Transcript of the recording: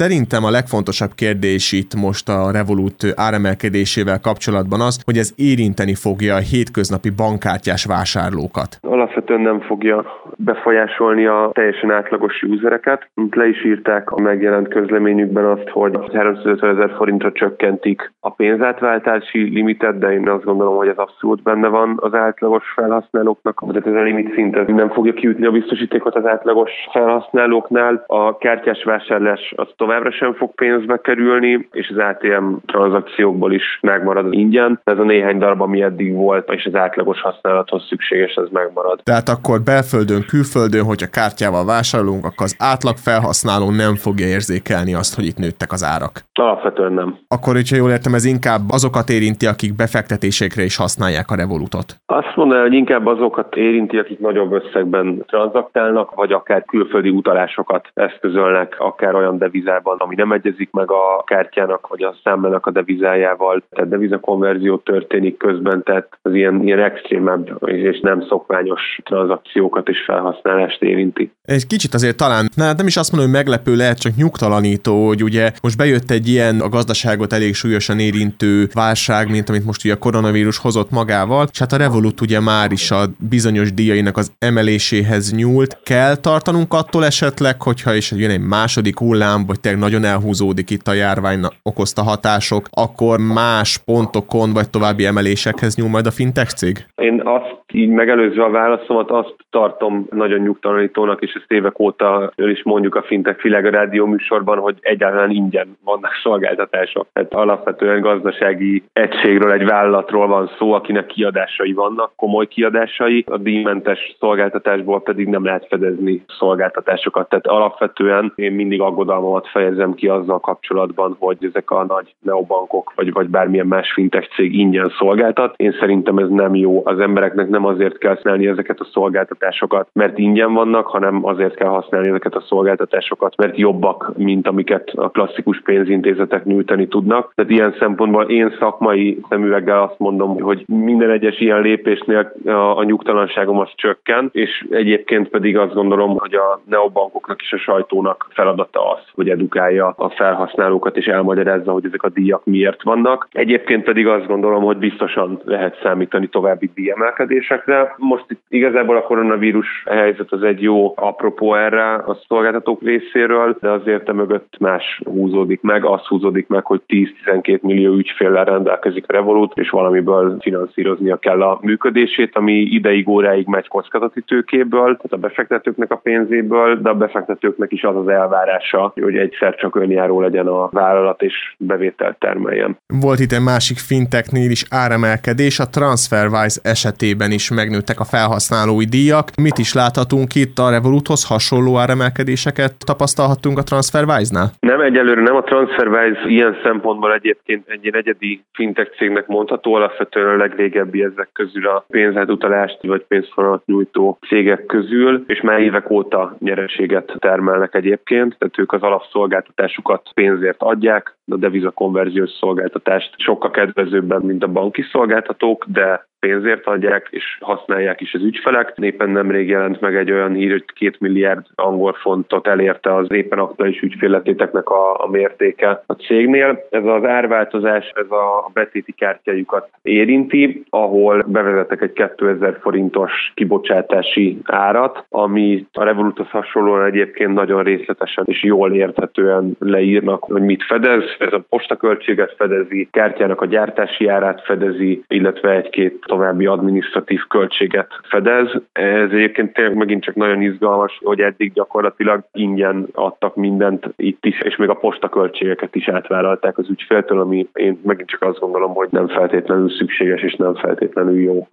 Szerintem a legfontosabb kérdés itt most a Revolut áremelkedésével kapcsolatban az, hogy ez érinteni fogja a hétköznapi bankkártyás vásárlókat. Alapvetően nem fogja befolyásolni a teljesen átlagos usereket. Le is írták a megjelent közleményükben azt, hogy 350 ezer forintra csökkentik a pénzátváltási limitet, de én azt gondolom, hogy ez abszolút benne van az átlagos felhasználóknak. Tehát ez a limit szinte nem fogja kiütni a biztosítékot az átlagos felhasználóknál. A kártyás vásárlás az továbbra sem fog pénzbe kerülni, és az ATM tranzakciókból is megmarad ingyen. Ez a néhány darab, ami eddig volt, és az átlagos használathoz szükséges, ez megmarad. Tehát akkor belföldön, külföldön, hogyha kártyával vásárolunk, akkor az átlag felhasználó nem fogja érzékelni azt, hogy itt nőttek az árak. Alapvetően nem. Akkor, hogyha jól értem, ez inkább azokat érinti, akik befektetésekre is használják a Revolutot. Azt mondanám, hogy inkább azokat érinti, akik nagyobb összegben tranzaktálnak, vagy akár külföldi utalásokat eszközölnek, akár olyan devizában, ami nem egyezik meg a kártyának, vagy a számlának a devizájával. Tehát devizakonverzió történik közben, tehát az ilyen, ilyen extrémebb és nem szokványos tranzakciókat és felhasználást érinti. Egy kicsit azért talán, na, nem is azt mondom, hogy meglepő lehet, csak nyugtalanító, hogy ugye most bejött egy ilyen a gazdaságot elég súlyosan érintő válság, mint amit most ugye a koronavírus hozott magával, és hát a Revolut ugye már is a bizonyos díjainak az emeléséhez nyúlt. Kell tartanunk attól esetleg, hogyha is jön egy második hullám, vagy tényleg nagyon elhúzódik itt a járvány okozta hatások, akkor más pontokon vagy további emelésekhez nyúl majd a fintech cég? Én azt így megelőzve a válaszomat azt tartom nagyon nyugtalanítónak, és ezt évek óta is mondjuk a Fintech Világ rádió műsorban, hogy egyáltalán ingyen vannak szolgáltatások. Tehát alapvetően gazdasági egységről, egy vállalatról van szó, akinek kiadásai vannak, komoly kiadásai, a díjmentes szolgáltatásból pedig nem lehet fedezni szolgáltatásokat. Tehát alapvetően én mindig aggodalmamat fejezem ki azzal kapcsolatban, hogy ezek a nagy neobankok vagy, vagy bármilyen más fintech cég ingyen szolgáltat. Én szerintem ez nem jó. Az embereknek nem azért kell használni ezeket a szolgáltatásokat, mert ingyen vannak, hanem azért kell használni ezeket a szolgáltatásokat, mert jobbak, mint amiket a klasszikus pénzintézetek nyújtani tudnak. Tehát ilyen szempontból én szakmai szemüveggel azt mondom, hogy minden egyes ilyen lépésnél a nyugtalanságom az csökken, és egyébként pedig azt gondolom, hogy a neobankoknak és a sajtónak feladata az, hogy edukálja a felhasználókat és elmagyarázza, hogy ezek a díjak miért vannak. Egyébként pedig azt gondolom, hogy biztosan lehet számítani további díjemelkedésekre. Most itt igazából a koronavírus helyzet az egy jó apropó erre a szolgáltatók részéről, de azért mögött más húzódik meg, az húzódik meg, hogy 10-12 millió ügyféllel rendelkezik a Revolut, és valamiből finanszíroznia kell a működését, ami ideig óráig megy kockázati tőkéből, tehát a befektetőknek a pénzéből, de a befektetőknek is az az elvárása, hogy egyszer csak önjáró legyen a vállalat és bevételt termeljen. Volt itt egy másik finteknél is áremelkedés, a TransferWise esetében is megnőttek a felhasználói díjak. Mit is láthatunk itt a Revoluthoz hasonló áremelkedéseket tapasztalhattunk a TransferWise-nál? Nem, egyelőre nem a TransferWise ilyen szempontból egyébként egy egyedi fintech cégnek mondható, alapvetően a legrégebbi ezek közül a pénzátutalást vagy pénzforgalmat nyújtó cégek közül, és már évek óta nyereséget termelnek egyébként, tehát ők az alapszolgáltatásukat pénzért adják, a deviza konverziós szolgáltatást sokkal kedvezőbben, mint a banki szolgáltatók, de pénzért adják, és használják is az ügyfelek. Éppen nemrég jelent meg egy olyan hír, hogy két milliárd angol fontot elérte az éppen aktuális ügyféletéteknek a, a mértéke a cégnél. Ez az árváltozás, ez a betéti kártyájukat érinti, ahol bevezetek egy 2000 forintos kibocsátási árat, ami a Revoluthoz hasonlóan egyébként nagyon részletesen és jól érthetően leírnak, hogy mit fedez. Ez a postaköltséget fedezi, kártyának a gyártási árát fedezi, illetve egy-két további adminisztratív költséget fedez. Ez egyébként tényleg megint csak nagyon izgalmas, hogy eddig gyakorlatilag ingyen adtak mindent itt is, és még a postaköltségeket is átvállalták az ügyféltől, ami én megint csak azt gondolom, hogy nem feltétlenül szükséges és nem feltétlenül jó.